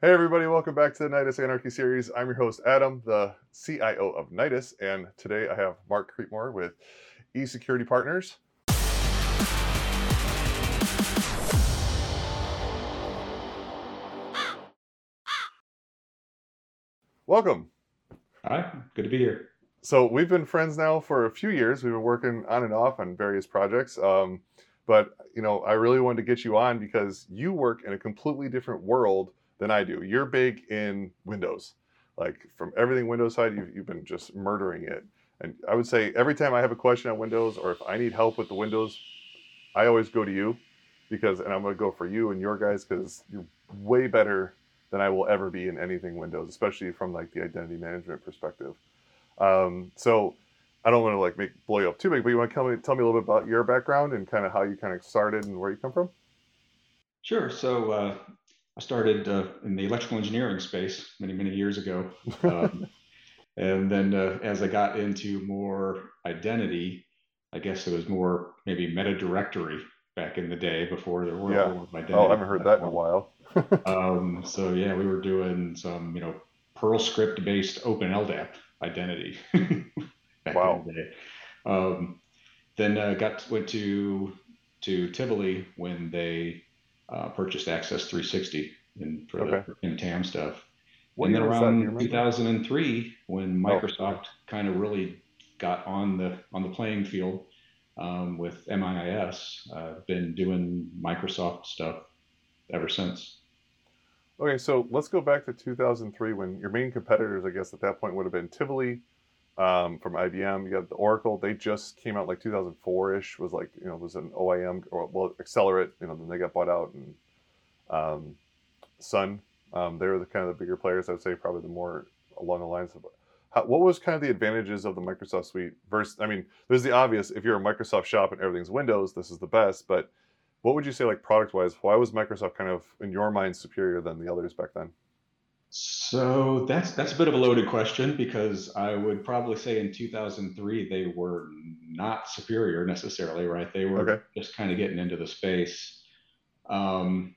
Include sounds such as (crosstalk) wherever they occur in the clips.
Hey everybody, welcome back to the Nyedis Anarchy series. I'm your host Adam, the CIO of Nyedis, and today I have Mark Creekmore with eSecurity Partners. Welcome. Hi, good to be here. So we've been friends now for a few years. We've been working on and off on various projects. Um, but you know, I really wanted to get you on because you work in a completely different world than I do. You're big in Windows, like from everything Windows side, you've, you've been just murdering it. And I would say every time I have a question on Windows or if I need help with the Windows, I always go to you because, and I'm going to go for you and your guys because you're way better than I will ever be in anything Windows, especially from like the identity management perspective. Um, so I don't want to like make blow you up too big, but you want to tell me, tell me a little bit about your background and kind of how you kind of started and where you come from? Sure. So uh, I started uh, in the electrical engineering space many, many years ago. (laughs) Um, and then uh, as I got into more identity, I guess it was more maybe meta directory back in the day before there were yeah. identity. Oh, I haven't heard that in a while. (laughs) um, so yeah, we were doing some, you know, Perl script based open LDAP identity (laughs) back wow. in the day. Um, then uh, got went to to Tivoli when they uh, purchased Access 360 in for okay. the in TAM stuff. What and then around 2003, when Microsoft oh. kind of really got on the on the playing field um, with MIS, I've uh, been doing Microsoft stuff ever since. Okay, so let's go back to 2003 when your main competitors, I guess, at that point would have been Tivoli um, from IBM. You got the Oracle. They just came out like 2004-ish. Was like you know was an OIM or well Xellerate. You know then they got bought out and um, Sun. Um, they were the kind of the bigger players. I'd say probably the more along the lines of how, what was kind of the advantages of the Microsoft suite versus. I mean, there's the obvious. If you're a Microsoft shop and everything's Windows, this is the best. But what would you say like product wise? Why was Microsoft kind of in your mind superior than the others back then? So that's that's a bit of a loaded question because I would probably say in 2003 they were not superior necessarily, right? They were okay. just kind of getting into the space, um,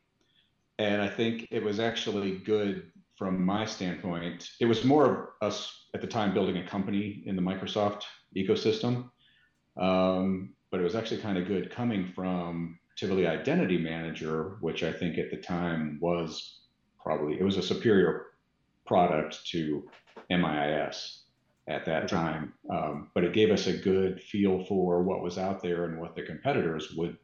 and I think it was actually good from my standpoint. It was more of us at the time building a company in the Microsoft ecosystem, um, but it was actually kind of good coming from Tivoli Identity Manager, which I think at the time was probably it was a superior product to MIS at that time, um, but it gave us a good feel for what was out there and what the competitors would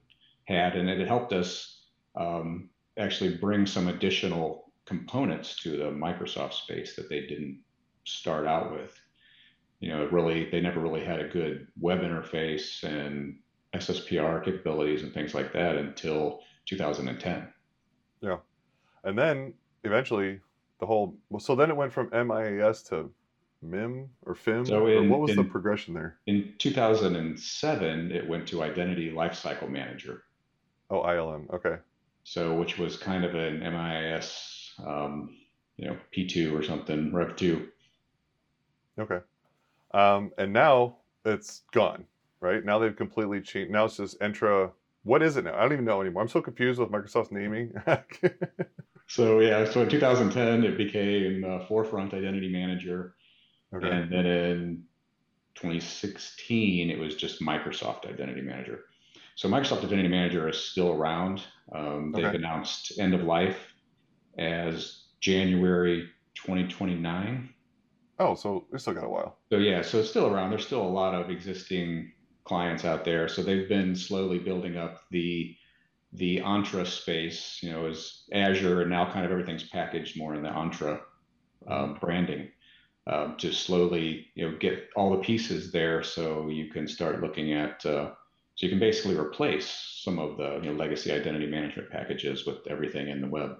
had, and it helped us um, actually bring some additional components to the Microsoft space that they didn't start out with. You know, really, they never really had a good web interface and SSPR capabilities and things like that until 2010. Yeah. And then eventually the whole well, so then it went from MIIS to MIM or FIM. So in, what was in, the progression there? In 2007, it went to Identity Lifecycle Manager. Oh, ILM. Okay. So which was kind of an MIIS, um, you know, P2 or something, Rev 2. Okay. Um, and now it's gone, right? Now they've completely changed. Now it's just Entra. What is it now? I don't even know anymore. I'm so confused with Microsoft's naming. (laughs) So yeah, so in 2010 it became uh, Forefront Identity Manager, okay. and then in 2016 it was just Microsoft Identity Manager. So Microsoft Identity Manager is still around. Um, they've okay. announced end of life as January 2029. Oh, so they still got a while. So yeah, so it's still around. There's still a lot of existing clients out there. So they've been slowly building up the the Entra space, you know, is Azure, and now kind of everything's packaged more in the Entra uh, branding uh, to slowly, you know, get all the pieces there, so you can start looking at, uh, so you can basically replace some of the you know, legacy identity management packages with everything in the web.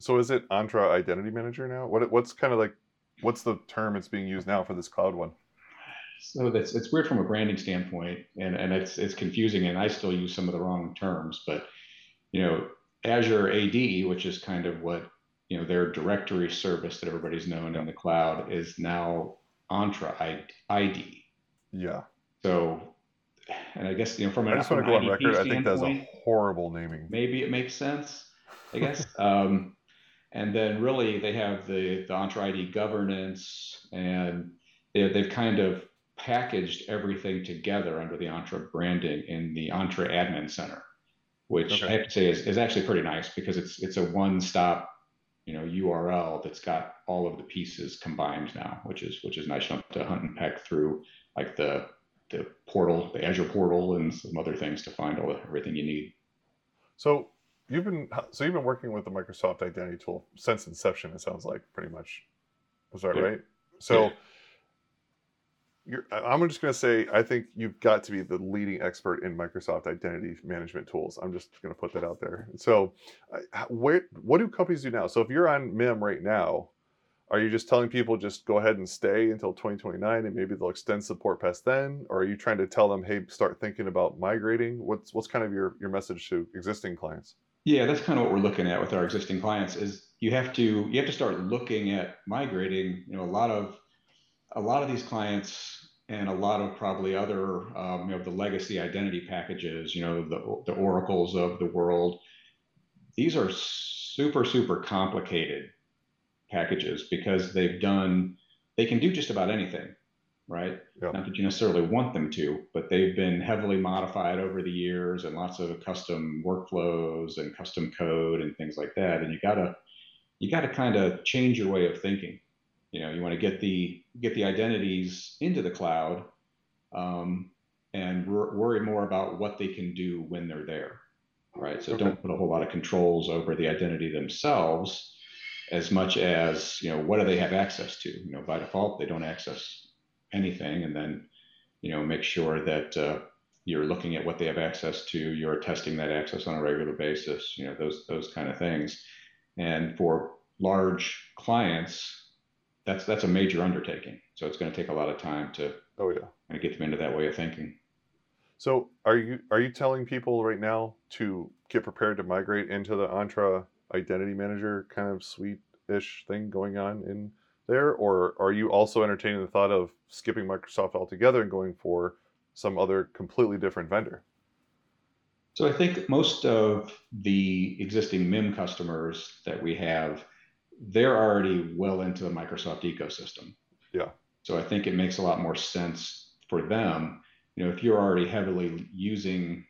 So is it Entra Identity Manager now? What what's kind of like, what's the term it's being used now for this cloud one? So that's it's weird from a branding standpoint, and and it's it's confusing, and I still use some of the wrong terms, but you know, Azure AD, which is kind of what you know their directory service that everybody's known in the cloud, is now Entra ID. Yeah. So, and I guess you know from an I just want to go on record. I think that's a horrible naming. Maybe it makes sense. I guess. (laughs) um, And then really they have the, the Entra ID governance and they, they've kind of packaged everything together under the Entra branding in the Entra Admin Center, which okay. I have to say is, is actually pretty nice because it's it's a one-stop you know URL that's got all of the pieces combined now, which is which is nice enough to hunt and peck through like the the portal, the Azure portal, and some other things to find all everything you need. So you've been so you've been working with the Microsoft Identity tool since inception. It sounds like pretty much. Was that yeah. right? So. Yeah. I'm just going to say, I think you've got to be the leading expert in Microsoft identity management tools. I'm just going to put that out there. So, uh, where, what do companies do now? So, if you're on MIM right now, are you just telling people just go ahead and stay until 2029 and maybe they'll extend support past then or are you trying to tell them hey start thinking about migrating what's what's kind of your your message to existing clients yeah that's kind of what we're looking at with our existing clients is you have to you have to start looking at migrating you know a lot of a lot of these clients and a lot of probably other um, you know the legacy identity packages you know the, the oracles of the world these are super super complicated packages because they've done they can do just about anything right? Not that you necessarily want them to but they've been heavily modified over the years and lots of custom workflows and custom code and things like that. And you gotta you gotta kind of change your way of thinking you know you want to get the get the identities into the cloud um, and wor- worry more about what they can do when they're there right? So okay. don't put a whole lot of controls over the identity themselves as much as you know what do they have access to? You know by default they don't access anything and then you know make sure that uh, you're looking at what they have access to you're testing that access on a regular basis you know those those kind of things. And for large clients that's that's a major undertaking. So it's going to take a lot of time to oh yeah. kind of get them into that way of thinking. So are you are you telling people right now to get prepared to migrate into the Entra identity manager kind of suite ish thing going on in there, or are you also entertaining the thought of skipping Microsoft altogether and going for some other completely different vendor? So I think most of the existing MIM customers that we have, they're already well into the Microsoft ecosystem. Yeah. So I think it makes a lot more sense for them. You know, if you're already heavily using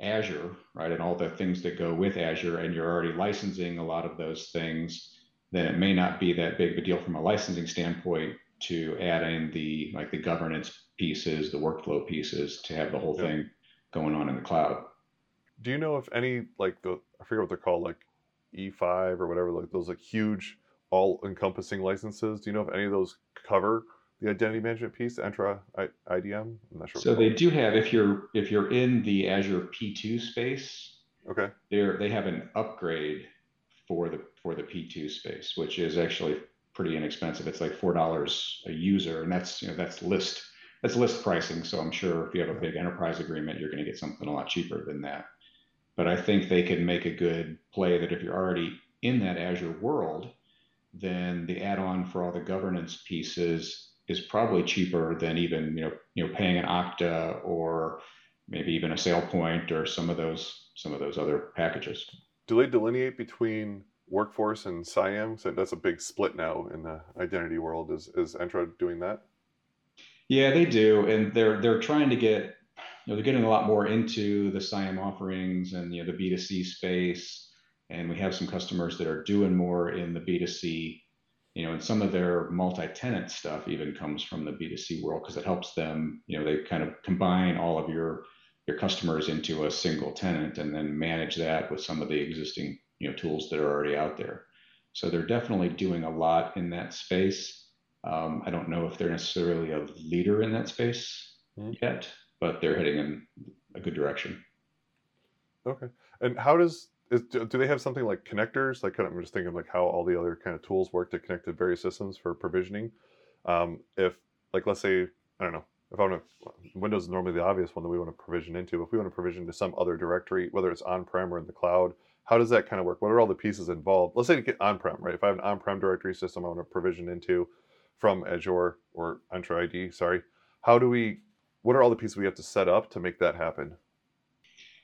Azure, right, and all the things that go with Azure, and you're already licensing a lot of those things, then it may not be that big of a deal from a licensing standpoint to add in the like the governance pieces, the workflow pieces to have the whole thing going on in the cloud. Do you know if any like the I forget what they're called, like E5 or whatever, like those like huge all encompassing licenses? Do you know if any of those cover the identity management piece, Entra IDM? I'm not sure. So they do have if you're if you're in the Azure P2 space, okay, they they have an upgrade for the for the P2 space, which is actually pretty inexpensive. It's like four dollars a user, and that's you know that's list that's list pricing. So I'm sure if you have a big enterprise agreement, you're going to get something a lot cheaper than that. But I think they can make a good play that if you're already in that Azure world, then the add-on for all the governance pieces is probably cheaper than even you know you know paying an Okta or maybe even a SailPoint or some of those some of those other packages do they delineate between workforce and CIAM? So that's a big split now in the identity world. Is is Entra doing that? Yeah, they do, and they're they're trying to get you know they're getting a lot more into the CIAM offerings and you know the B2C space, and we have some customers that are doing more in the B2C. You know, and some of their multi-tenant stuff even comes from the B2C world because it helps them. You know, they kind of combine all of your your customers into a single tenant and then manage that with some of the existing you know tools that are already out there. So they're definitely doing a lot in that space. Um, I don't know if they're necessarily a leader in that space mm-hmm. yet, but they're heading in a good direction. Okay. And how does is, do they have something like connectors? Like I'm just thinking like how all the other kind of tools work to connect to various systems for provisioning. Um, if like let's say I don't know if I want to, Windows is normally the obvious one that we want to provision into. If we want to provision to some other directory, whether it's on-prem or in the cloud, how does that kind of work? What are all the pieces involved? Let's say to get on-prem, right? If I have an on-prem directory system I want to provision into from Azure or Entra ID, sorry, how do we? What are all the pieces we have to set up to make that happen?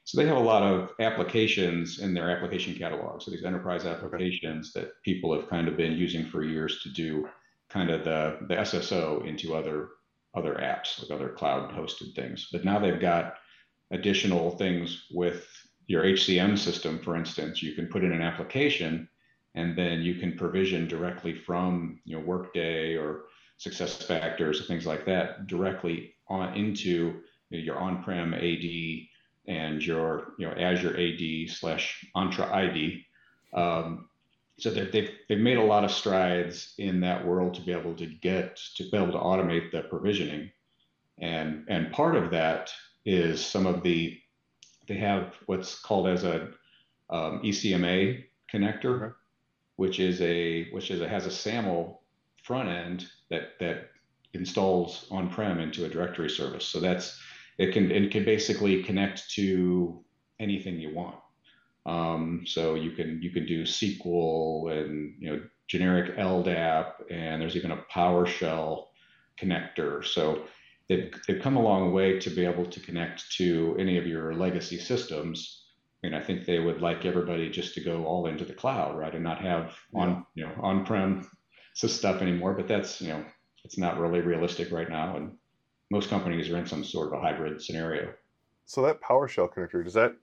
So they have a lot of applications in their application catalog. So these enterprise applications okay. that people have kind of been using for years to do kind of the, the SSO into other other apps, like other cloud hosted things. But now they've got additional things with your HCM system, for instance, you can put in an application and then you can provision directly from you know Workday or SuccessFactors or things like that directly on into your on-prem AD and your you know Azure AD slash Entra ID. Um, so they've, they've made a lot of strides in that world to be able to get to be able to automate the provisioning and and part of that is some of the they have what's called as a um, ECMA connector, which is a which is a has a SAML front end that that installs on-prem into a directory service. So that's it can it can basically connect to anything you want. Um, so you can you can do SQL and you know generic LDAP, and there's even a PowerShell connector. So they've, they've come a long way to be able to connect to any of your legacy systems. And I think they would like everybody just to go all into the cloud, right, and not have on you know on-prem stuff anymore. But that's you know it's not really realistic right now, and most companies are in some sort of a hybrid scenario. So that PowerShell connector does that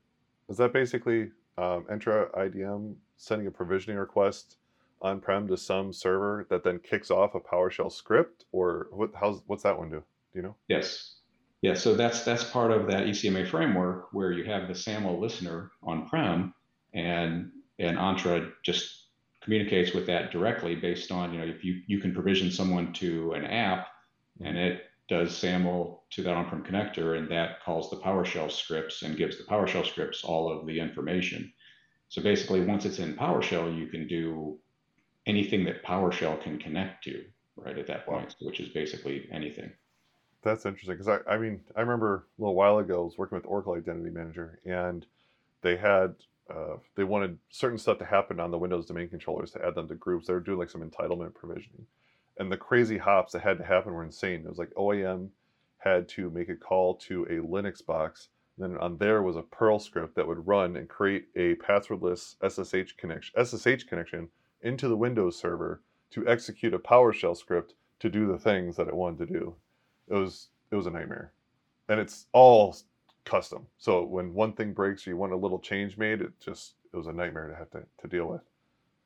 is that basically um, Entra IDM sending a provisioning request on-prem to some server that then kicks off a PowerShell script, or what? How's what's that one do? Do you know? Yes. Yeah, so that's that's part of that ECMA framework where you have the SAML listener on-prem, and and Entra just communicates with that directly based on you know if you you can provision someone to an app, and it does SAML to that on-prem connector, and that calls the PowerShell scripts and gives the PowerShell scripts all of the information. So basically, once it's in PowerShell, you can do anything that PowerShell can connect to right at that point, which is basically anything. That's interesting because I, I mean, I remember a little while ago I was working with Oracle Identity Manager, and they had uh, they wanted certain stuff to happen on the Windows domain controllers to add them to groups. They were doing like some entitlement provisioning, and the crazy hops that had to happen were insane. It was like OAM had to make a call to a Linux box. Then on there was a Perl script that would run and create a passwordless SSH connection, SSH connection into the Windows server to execute a PowerShell script to do the things that it wanted to do it was it was a nightmare, and it's all custom. So when one thing breaks or you want a little change made, it just it was a nightmare to have to, to deal with.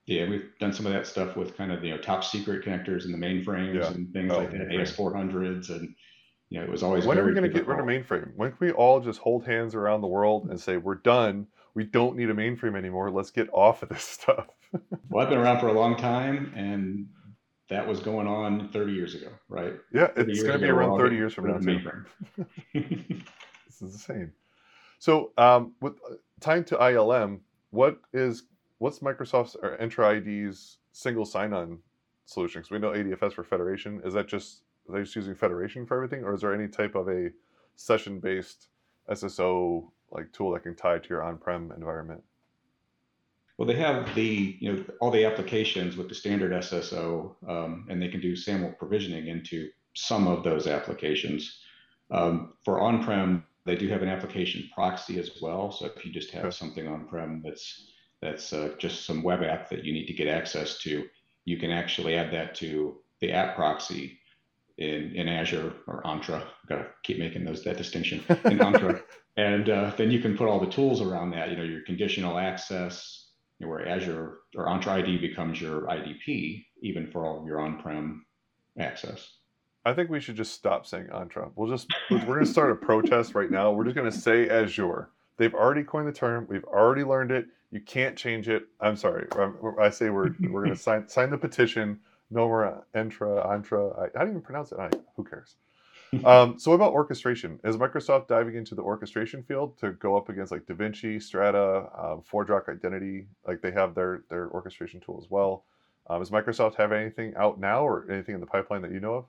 Yeah, we've done some of that stuff with kind of you know top secret connectors in the mainframes yeah. and things oh, like that, AS400s, and you know it was always. When are we going to get rid of mainframe? When can we all just hold hands around the world and say we're done? We don't need a mainframe anymore. Let's get off of this (laughs) stuff. well, I've been around for a long time, and that was going on 30 years ago, right? Yeah, it's going to be around 30 years from now. this (laughs) is the same. So, um, with uh, tying to ILM, what is what's Microsoft's or Entra ID's single sign-on solution? Because we know ADFS for federation. Is that just they're they just using federation for everything, or is there any type of a session-based SSO like tool that can tie to your on-prem environment? Well, they have the you know all the applications with the standard SSO, um, and they can do SAML provisioning into some of those applications. Um, for on-prem, they do have an application proxy as well. So if you just have something on-prem that's that's uh, just some web app that you need to get access to, you can actually add that to the app proxy in, in Azure or Entra. I've got to keep making those that distinction in Entra, (laughs) and uh, then you can put all the tools around that. You know, your conditional access, you know, where Azure or Entra ID becomes your IDP, even for all of your on-prem access. I think we should just stop saying Entra. We'll just we're going to start a protest right now. We're just going to say Azure. They've already coined the term. We've already learned it. You can't change it. I'm sorry. I say we're we're going to sign sign the petition. No more Entra, Entra. I, I don't even pronounce it. I, who cares? um, so what about orchestration? Is Microsoft diving into the orchestration field to go up against like DaVinci, Strata, um, ForgeRock Identity? Like they have their their orchestration tool as well. Um, does Microsoft have anything out now or anything in the pipeline that you know of?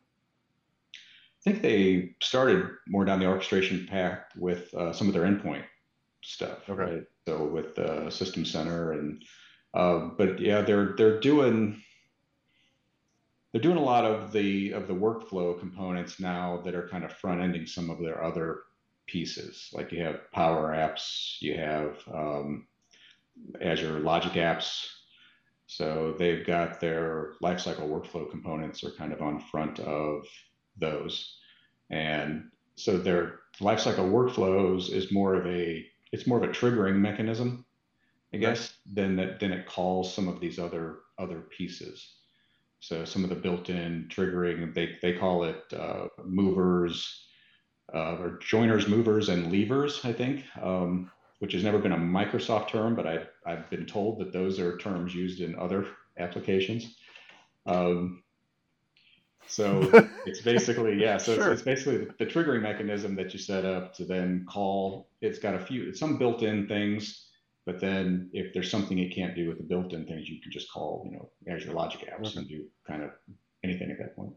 I think they started more down the orchestration path with uh, some of their endpoint stuff. Okay. Right? So with the System Center and, uh, but yeah, they're they're doing they're doing a lot of the of the workflow components now that are kind of front ending some of their other pieces. Like you have Power Apps, you have um, Azure Logic Apps. So they've got their lifecycle workflow components are kind of on front of those. And so their lifecycle workflows is more of a it's more of a triggering mechanism, I guess, than that than it calls some of these other other pieces. So some of the built-in triggering, they they call it uh, movers, uh, or joiners, movers, and leavers, I think, um, which has never been a Microsoft term, but I, I've been told that those are terms used in other applications. Um, so (laughs) it's basically, yeah, so sure. it's, it's, basically the, the, triggering mechanism that you set up to then call. It's got a few, some built in things, but then if there's something it can't do with the built in things, you can just call, you know, Azure Logic Apps okay. and do kind of anything at that point.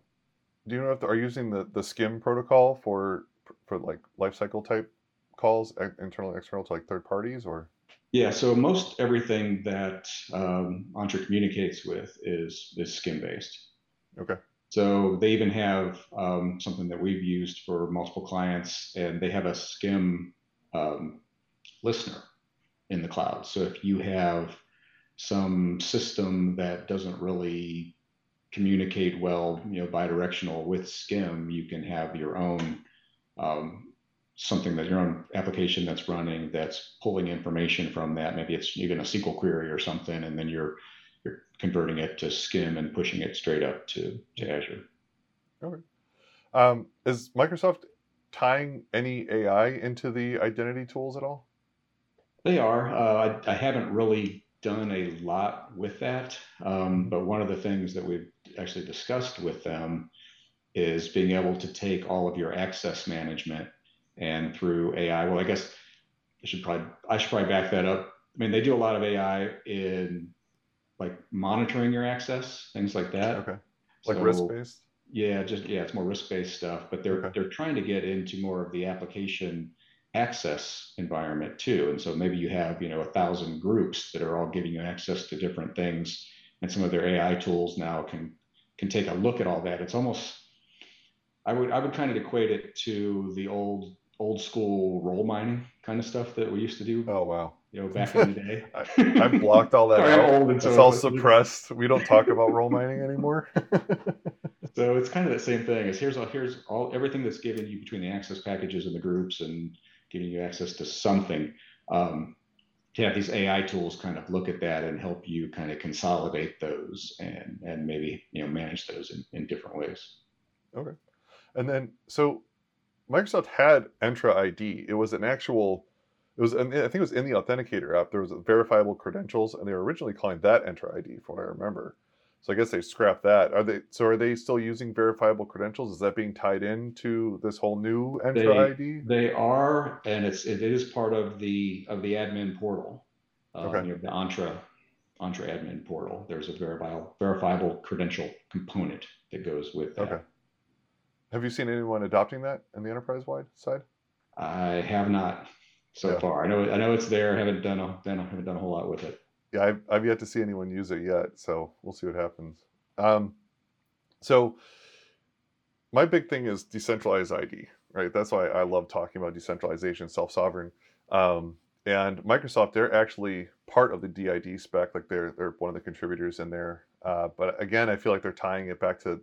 Do you know if they're using the, the SCIM protocol for for like lifecycle type calls, internal, external to like third parties, or? Yeah, so most everything that um, Entra communicates with is is SCIM based. Okay. So they even have um, something that we've used for multiple clients, and they have a SCIM um, listener in the cloud. So if you have some system that doesn't really communicate well, you know, bidirectional with SCIM, you can have your own um, something that your own application that's running that's pulling information from that. Maybe it's even a SQL query or something, and then you're you're converting it to SCIM and pushing it straight up to, to Azure. Okay. Um, is Microsoft tying any AI into the identity tools at all? They are. Uh, I, I, haven't really done a lot with that, um, but one of the things that we've actually discussed with them is being able to take all of your access management and through AI. Well, I guess I should probably I should probably back that up. I mean, they do a lot of AI in like monitoring your access, things like that. Okay. Like so, risk based. Yeah, just yeah, it's more risk based stuff. But they're okay. they're trying to get into more of the application access environment too. And so maybe you have you know a thousand groups that are all giving you access to different things, and some of their AI tools now can can take a look at all that. It's almost I would I would kind of equate it to the old old school role mining kind of stuff that we used to do. Oh wow! You know, back in the day. (laughs) I, have blocked all that (laughs) out. It's so all suppressed. We don't talk about role mining anymore. (laughs) so it's kind of the same thing. Is here's all here's all everything that's given you between the access packages and the groups and giving you access to something. Um, to have these AI tools kind of look at that and help you kind of consolidate those and and maybe you know manage those in, in different ways. Okay. And then, so Microsoft had Entra ID. It was an actual, it was, I think it was in the Authenticator app. There was verifiable credentials, and they were originally calling that Entra ID, from what I remember. So I guess they scrapped that. Are they? So are they still using verifiable credentials? Is that being tied into this whole new Entra they, ID? They are, and it's it is part of the of the admin portal. Um, okay. You have the Entra Entra admin portal. There's a verifiable verifiable credential component that goes with that. Okay. Have you seen anyone adopting that in the enterprise-wide side? I have not so yeah. far. I know I know it's there. I haven't done a done, haven't done a whole lot with it. Yeah, I've, I've yet to see anyone use it yet. So we'll see what happens. Um, so my big thing is decentralized ID, right? That's why I love talking about decentralization, self-sovereign. Um, and Microsoft, they're actually part of the DID spec, like they're they're one of the contributors in there. Uh, but again, I feel like they're tying it back to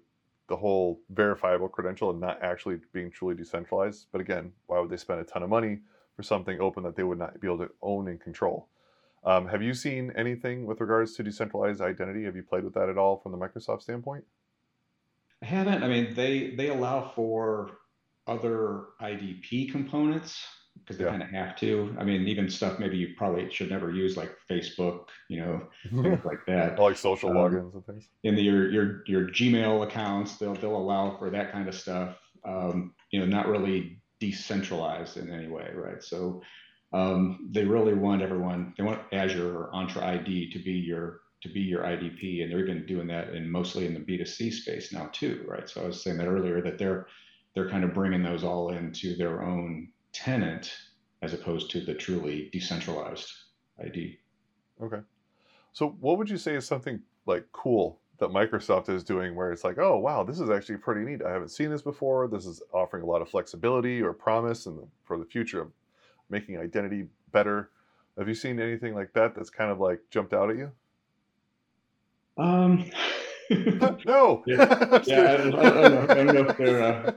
the whole verifiable credential and not actually being truly decentralized. But again, why would they spend a ton of money for something open that they would not be able to own and control? Um, have you seen anything with regards to decentralized identity? Have you played with that at all from the Microsoft standpoint? I haven't. I mean, they they allow for other IDP components because they yeah. kind of have to. I mean, even stuff maybe you probably should never use, like Facebook, you know, things like that. (laughs) like social um, logins and things. In the, your your your Gmail accounts, they'll they'll allow for that kind of stuff. Um, you know, not really decentralized in any way, right? So um, they really want everyone. They want Azure or Entra ID to be your to be your IDP, and they're even doing that in mostly in the B2C space now too, right? So I was saying that earlier that they're they're kind of bringing those all into their own tenant as opposed to the truly decentralized ID. Okay. So what would you say is something like cool that Microsoft is doing where it's like, oh wow, this is actually pretty neat. I haven't seen this before. This is offering a lot of flexibility or promise and for the future of making identity better. Have you seen anything like that that's kind of like jumped out at you? Um, (laughs) (laughs) no. yeah, (laughs) yeah I, don't, I, don't know, I, don't, know. if they're. Uh,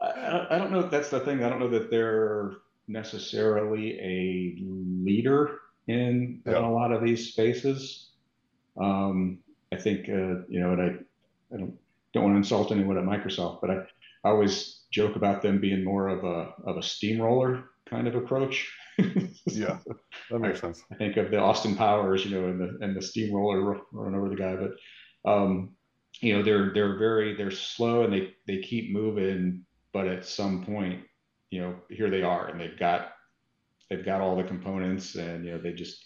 I, I don't know if that's the thing. I don't know that they're necessarily a leader in, yeah. in a lot of these spaces. Um, I think uh, you know, and I, I don't don't want to insult anyone at Microsoft, but I, I always joke about them being more of a of a steamroller kind of approach. (laughs) yeah, that makes sense. I think of the Austin Powers, you know, and the and the steamroller running over the guy, but um, you know, they're they're very they're slow and they they keep moving, but at some point, you know, here they are and they've got they've got all the components and you know they just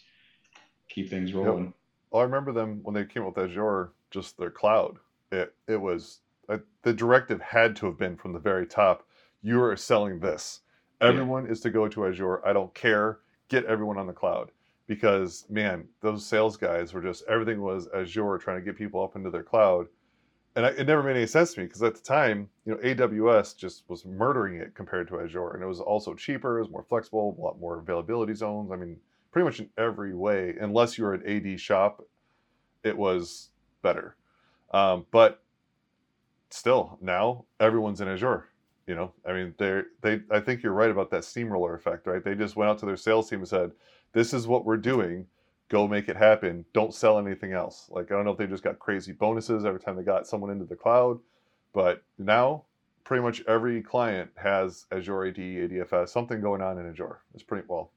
keep things rolling. Yep. Well, I remember them when they came out with Azure, just their cloud. It it was uh, the directive had to have been from the very top. You are selling this. Everyone yeah. is to go to Azure. I don't care. Get everyone on the cloud because man, those sales guys were just everything was Azure trying to get people up into their cloud, and I, it never made any sense to me because at the time, you know, AWS just was murdering it compared to Azure, and it was also cheaper, it was more flexible, a lot more availability zones. I mean, pretty much in every way, unless you were an AD shop, it was better. Um, but still, now everyone's in Azure. You know, I mean, they they. I think you're right about that steamroller effect, right? They just went out to their sales team and said, "This is what we're doing. Go make it happen. Don't sell anything else." Like I don't know if they just got crazy bonuses every time they got someone into the cloud, but now pretty much every client has Azure AD, ADFS, something going on in Azure. It's pretty well.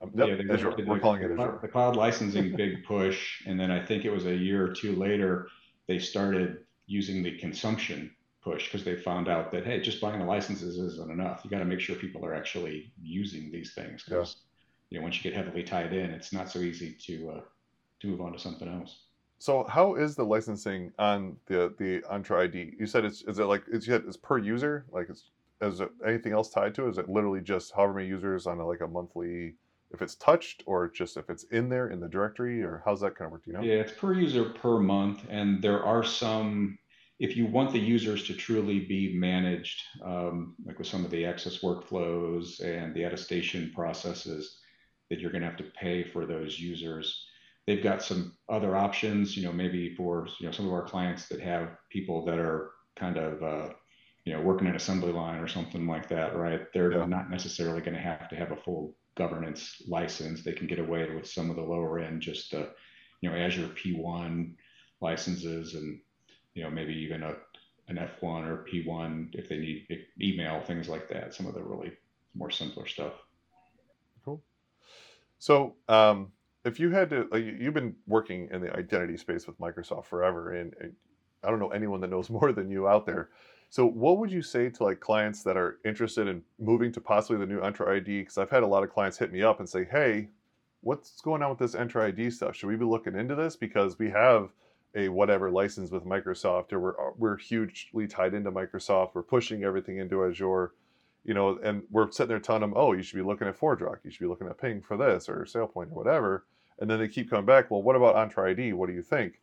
Um, yep, yeah, Azure. We're calling it Azure. The cloud licensing big push, and then I think it was a year or two later they started using the consumption push because they found out that hey, just buying the licenses isn't enough. You got to make sure people are actually using these things because yeah. you know once you get heavily tied in, it's not so easy to uh, to move on to something else. So how is the licensing on the the Entra ID? You said it's is it like it's it's per user? Like it's is it anything else tied to it? Is it literally just however many users on a, like a monthly if it's touched or just if it's in there in the directory or how's that kind of work? Do you know? Yeah, it's per user per month, and there are some. If you want the users to truly be managed, um, like with some of the access workflows and the attestation processes, that you're going to have to pay for those users. They've got some other options, you know, maybe for you know some of our clients that have people that are kind of uh, you know working an assembly line or something like that, right? They're yeah. not necessarily going to have to have a full governance license, they can get away with some of the lower end, just uh, you know Azure P1 licenses, and you know maybe even a an F1 or P1 if they need email things like that. Some of the really more simpler stuff. Cool. So um, if you had to, you've been working in the identity space with Microsoft forever, and I don't know anyone that knows (laughs) more than you out there. So, what would you say to like clients that are interested in moving to possibly the new Entra ID? Because I've had a lot of clients hit me up and say, "Hey, what's going on with this Entra ID stuff? Should we be looking into this because we have a whatever license with Microsoft, or we're uh, we're hugely tied into Microsoft. We're pushing everything into Azure." You know, and we're sitting there telling them, "Oh, you should be looking at ForgeRock. You should be looking at Ping for this, or SailPoint, or whatever." And then they keep coming back. Well, what about Entra ID? What do you think?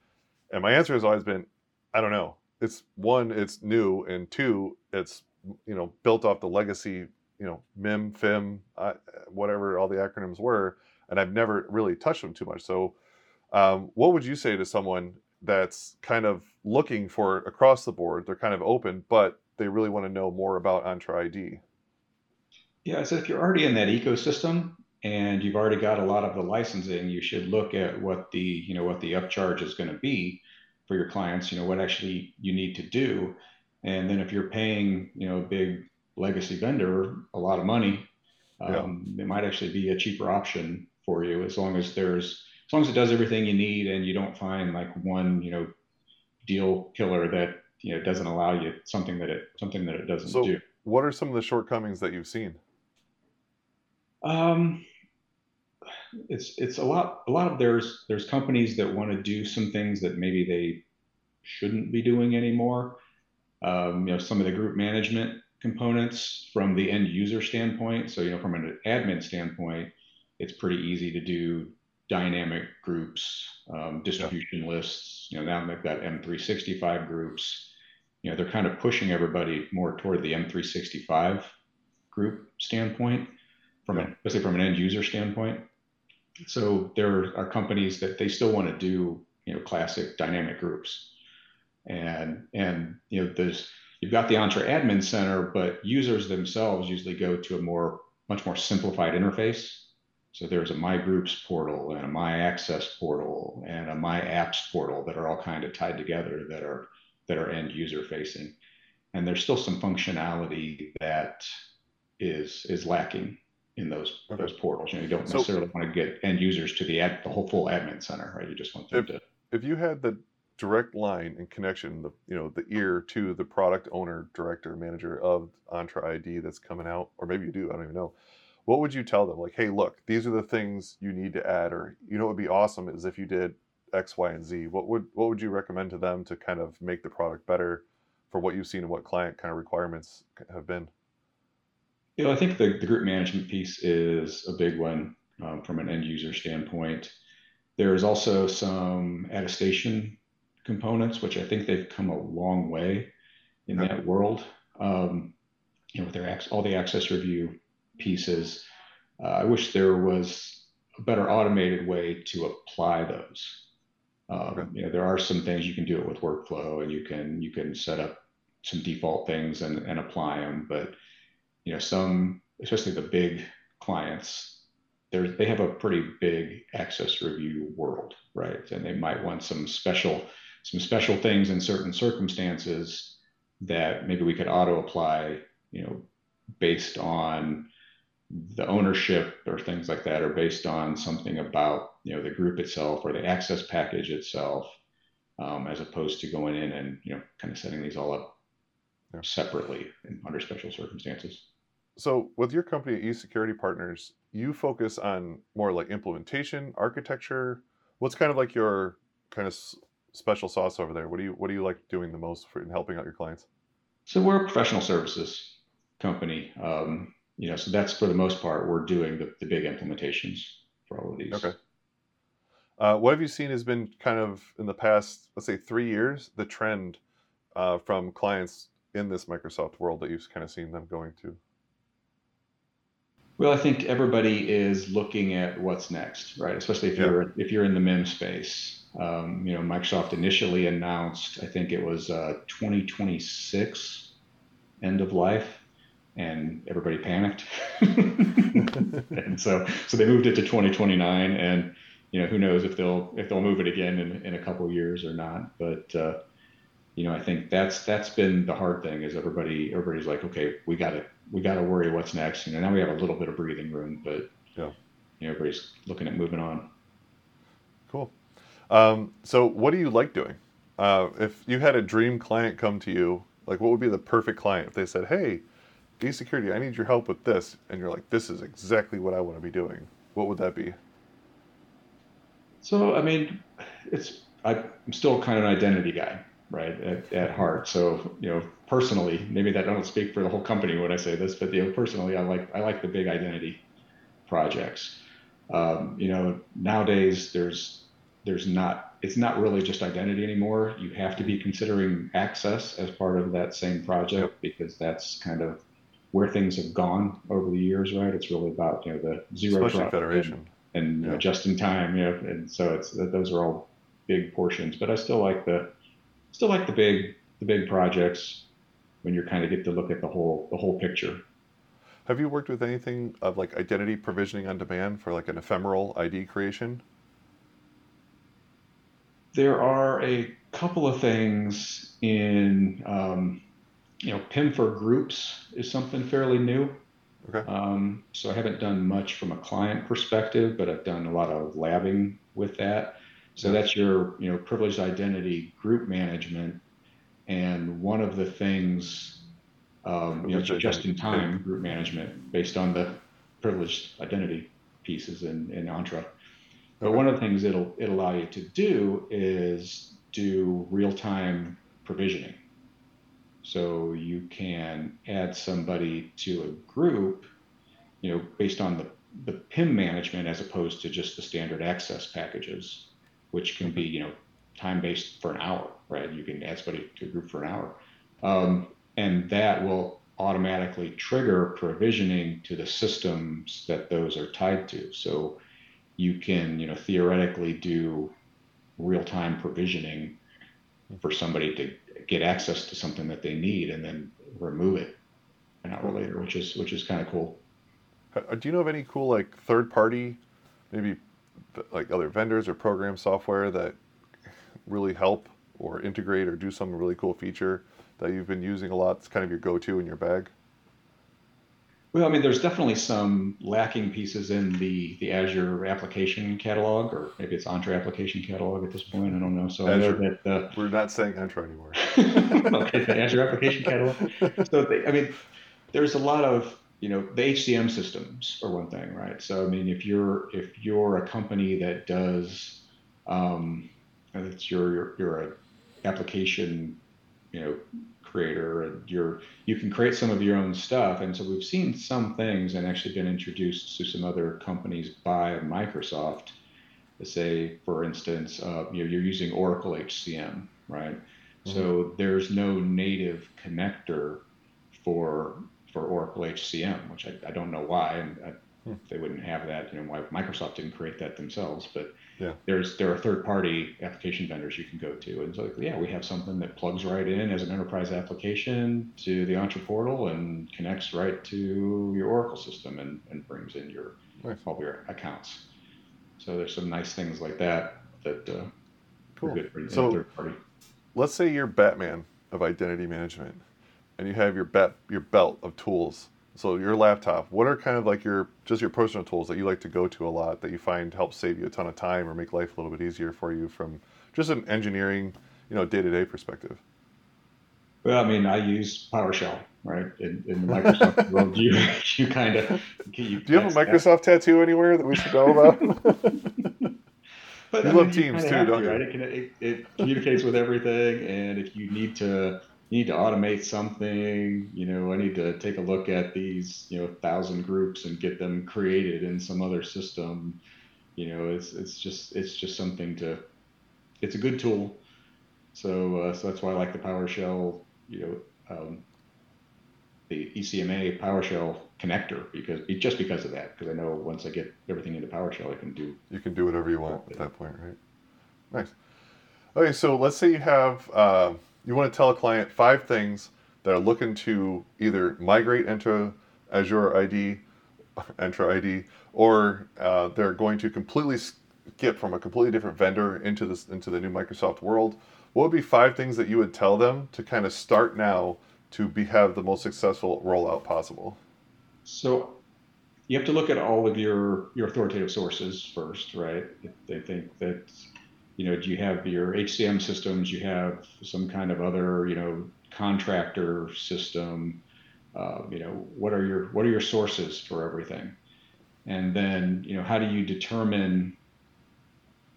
And my answer has always been, I don't know it's one, it's new, and two, it's you know built off the legacy, you know, MIM, FIM, uh, whatever all the acronyms were, and I've never really touched them too much. So, um, what would you say to someone that's kind of looking for across the board? They're kind of open, but they really want to know more about Entra ID. Yeah, so if you're already in that ecosystem and you've already got a lot of the licensing, you should look at what the you know what the upcharge is going to be for your clients, you know, what actually you need to do. And then if you're paying, you know, a big legacy vendor a lot of money, um, yeah. it might actually be a cheaper option for you as long as there's as long as it does everything you need and you don't find like one, you know, deal killer that you know doesn't allow you something that it something that it doesn't so do. What are some of the shortcomings that you've seen? Um, it's it's a lot a lot of there's there's companies that want to do some things that maybe they shouldn't be doing anymore. Um, you know, some of the group management components from the end user standpoint. So, you know, from an admin standpoint, it's pretty easy to do dynamic groups, um, distribution yeah. lists. You know, now they've got M365 groups. You know, they're kind of pushing everybody more toward the M365 group standpoint, from yeah. especially from an end user standpoint. So there are companies that they still want to do, you know, classic dynamic groups, and and you know, there's you've got the Entra Admin Center, but users themselves usually go to a more much more simplified interface. So there's a My Groups portal and a My Access portal and a My Apps portal that are all kind of tied together that are that are end user facing. And there's still some functionality that is is lacking in those those portals. You know, you don't so, necessarily want to get end users to the ad, the whole full admin center, right? You just want them if, to. If you had the direct line and connection, the you know the ear to the product owner, director, manager of Entra ID that's coming out, or maybe you do, I don't even know what would you tell them? Like, hey, look, these are the things you need to add, or you know, what would be awesome is if you did X, Y, and Z. What would what would you recommend to them to kind of make the product better for what you've seen and what client kind of requirements have been? You know, I think the, the group management piece is a big one um, from an end user standpoint. There's also some attestation components, which I think they've come a long way in okay. that world. Um, you know, with their all the access review pieces. Uh, I wish there was a better automated way to apply those. Um, okay. You know, there are some things you can do it with workflow, and you can you can set up some default things and, and apply them. But you know, some especially the big clients, they they have a pretty big access review world, right? And they might want some special some special things in certain circumstances that maybe we could auto apply, you know, based on the ownership or things like that or based on something about you know the group itself or the access package itself um, as opposed to going in and you know kind of setting these all up yeah. separately in, under special circumstances so with your company at eSecurity Partners you focus on more like implementation architecture what's kind of like your kind of special sauce over there what do you what do you like doing the most for in helping out your clients so we're a professional services company um, you know, so that's for the most part, we're doing the, the big implementations for all of these. Okay. Uh, what have you seen has been kind of in the past, let's say three years, the trend uh, from clients in this Microsoft world that you've kind of seen them going to? Well, I think everybody is looking at what's next, right? Especially if yeah. you're if you're in the MIM space. Um, you know, Microsoft initially announced, I think it was uh, 2026 end of life and everybody panicked. (laughs) and so so they moved it to 2029 and you know who knows if they'll if they'll move it again in, in a couple years or not but uh, you know I think that's that's been the hard thing is everybody everybody's like okay we got to we got to worry what's next you know now we have a little bit of breathing room but yeah you know, everybody's looking at moving on cool um, so what do you like doing uh, if you had a dream client come to you like what would be the perfect client if they said hey eSecurity, I need your help with this. And you're like, this is exactly what I want to be doing. What would that be? So, I mean, it's, I'm still kind of an identity guy, right, at, at heart. So, you know, personally, maybe that I don't speak for the whole company when I say this, but, you know, personally, I like, I like the big identity projects. Um, you know, nowadays there's, there's not, it's not really just identity anymore. You have to be considering access as part of that same project because that's kind of where things have gone over the years, right? It's really about you know the zero Especially Federation and, and yeah. you know, just in time, you know, and so it's those are all big portions. But I still like the still like the big the big projects when you kind of get to look at the whole the whole picture. Have you worked with anything of like identity provisioning on demand for like an ephemeral ID creation? There are a couple of things in um, you know, PIM for groups is something fairly new. Okay. Um, so I haven't done much from a client perspective, but I've done a lot of labbing with that. So that's your, you know, privileged identity group management. And one of the things, um, you know, just in time group management based on the privileged identity pieces in, in Entra. But one of the things it'll, it'll allow you to do is do real time provisioning. So you can add somebody to a group, you know, based on the the PIM management as opposed to just the standard access packages, which can be you know time based for an hour, right? You can add somebody to group for an hour, um, and that will automatically trigger provisioning to the systems that those are tied to. So you can you know theoretically do real time provisioning for somebody to get access to something that they need and then remove it an hour later, which is which is kind of cool. Uh, do you know of any cool like third party, maybe like other vendors or program software that really help or integrate or do some really cool feature that you've been using a lot? It's kind of your go to in your bag. Well, I mean, there's definitely some lacking pieces in the the Azure application catalog, or maybe it's Entra application catalog at this point. I don't know. So Azure, I know that uh, we're not saying Entra anymore. (laughs) okay, the Azure application catalog. So they, I mean, there's a lot of you know the HCM systems are one thing, right? So I mean, if you're if you're a company that does, um, it's your you're, you're a application, you know, creator and you're you can create some of your own stuff and so we've seen some things and actually been introduced to some other companies by microsoft to say for instance uh, you know, you're using oracle hcm right mm-hmm. so there's no native connector for for oracle hcm which i, I don't know why and I, hmm. they wouldn't have that you know why microsoft didn't create that themselves but yeah. There's there are third party application vendors you can go to, and so yeah, we have something that plugs right in as an enterprise application to the Entra portal and connects right to your Oracle system and, and brings in your nice. all your accounts. So there's some nice things like that that uh, cool. good for so, third party. Let's say you're Batman of identity management, and you have your bat your belt of tools so your laptop, what are kind of like your just your personal tools that you like to go to a lot that you find help save you a ton of time or make life a little bit easier for you from just an engineering, you know, day to day perspective? Well, I mean, I use PowerShell, right? In, in the Microsoft (laughs) world, you you kind of do you have a Microsoft that. tattoo anywhere that we should know about? (laughs) but you I love mean, Teams you too, don't to, you? Right? It, can, it, it communicates with everything, and if you need to need to automate something you know i need to take a look at these you know thousand groups and get them created in some other system. You know it's it's just it's just something to it's a good tool. So uh, so that's why i like the powershell you know um, the ecma powershell connector because just because of that because i know once i get everything into powershell i can do you can do whatever you want at that point right? Nice. Okay so let's say you have uh, you want to tell a client five things that are looking to either migrate into Azure AD, Entra ID, or uh, they're going to completely skip from a completely different vendor into this into the new Microsoft world. What would be five things that you would tell them to kind of start now to be have the most successful rollout possible? So you have to look at all of your your authoritative sources first, right? They think that you know, do you have your HCM systems? You have some kind of other, you know, contractor system. Uh, you know, what are your what are your sources for everything? And then, you know, how do you determine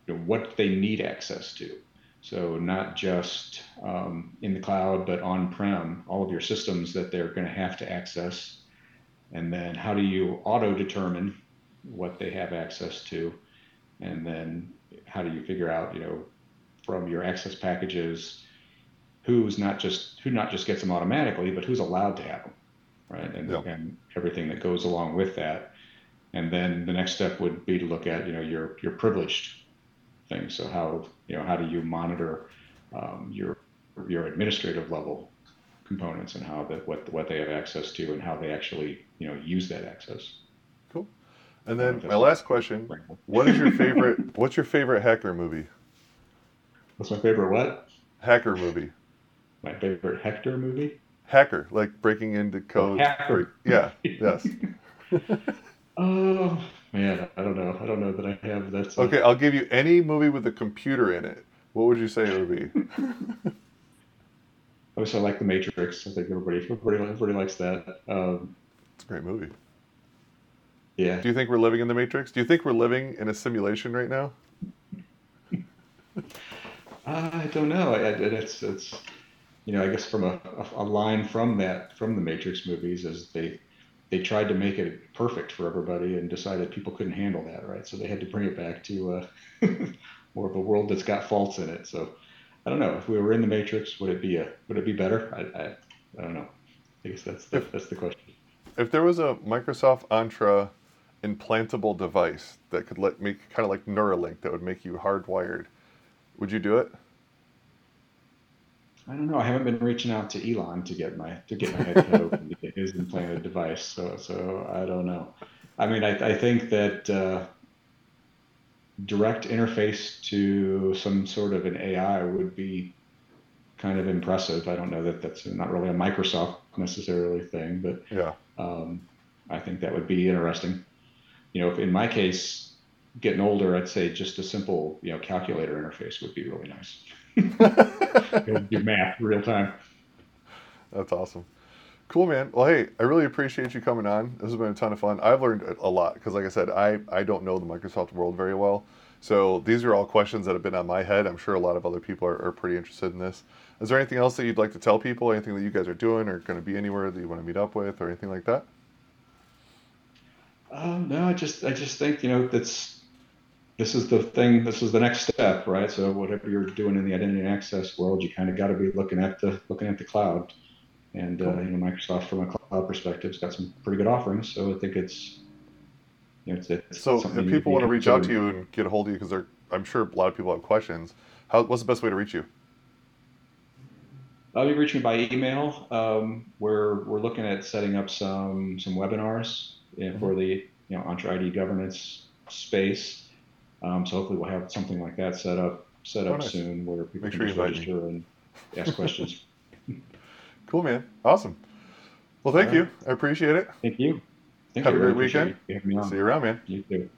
you know, what they need access to? So not just um, in the cloud, but on-prem, all of your systems that they're going to have to access. And then how do you auto determine what they have access to? And then how do you figure out, you know, from your access packages, who's not just who not just gets them automatically, but who's allowed to have them, right? And, yeah. and everything that goes along with that. And then the next step would be to look at, you know, your your privileged things. So how you know how do you monitor um, your your administrative level components and how that what what they have access to and how they actually you know use that access. And then my last question: What is your favorite? (laughs) what's your favorite hacker movie? What's my favorite what? Hacker movie. My favorite Hector movie. Hacker, like breaking into code. Oh, hacker. Yeah. yes. (laughs) oh man, I don't know. I don't know that I have that. Okay, I'll give you any movie with a computer in it. What would you say it would be? (laughs) Obviously, I like The Matrix. I think everybody everybody, everybody likes that. Um, it's a great movie. Yeah. Do you think we're living in the Matrix? Do you think we're living in a simulation right now? (laughs) I don't know. It's it's you know I guess from a, a line from that from the Matrix movies is they they tried to make it perfect for everybody and decided people couldn't handle that, right? So they had to bring it back to uh, (laughs) more of a world that's got faults in it. So I don't know if we were in the Matrix, would it be a would it be better? I I, I don't know. I guess that's the, if, that's the question. If there was a Microsoft Entra implantable device that could let make kind of like Neuralink that would make you hardwired, would you do it? I don't know. I haven't been reaching out to Elon to get my to get my head cut open to get his implanted device. So so I don't know. I mean, I, I think that uh, direct interface to some sort of an AI would be kind of impressive. I don't know that that's not really a Microsoft necessarily thing, but yeah, um, I think that would be interesting. You know, if in my case, getting older, I'd say just a simple you know calculator interface would be really nice. (laughs) do math real time. That's awesome. Cool, man. Well, hey, I really appreciate you coming on. This has been a ton of fun. I've learned a lot because, like I said, I, I don't know the Microsoft world very well. So these are all questions that have been on my head. I'm sure a lot of other people are, are pretty interested in this. Is there anything else that you'd like to tell people? Anything that you guys are doing or going to be anywhere that you want to meet up with or anything like that? Um, no, I just I just think you know that's this is the thing. This is the next step, right? So whatever you're doing in the identity and access world, you kind of got to be looking at the looking at the cloud. And uh, you know, Microsoft from a cloud perspective has got some pretty good offerings. So I think it's you know, it's, it's so if people want to reach out to you and get a hold of you because I'm sure a lot of people have questions. How, what's the best way to reach you? Uh, you reach me by email. Um, we're we're looking at setting up some some webinars. For the you know Entra ID governance space. Um, so hopefully we'll have something like that set up set up oh, nice. soon where people Make can sure register and ask questions. (laughs) cool, man. Awesome. Well, thank you. I appreciate it. Thank you. Thank Have you. a great weekend. You See you around, man. You too.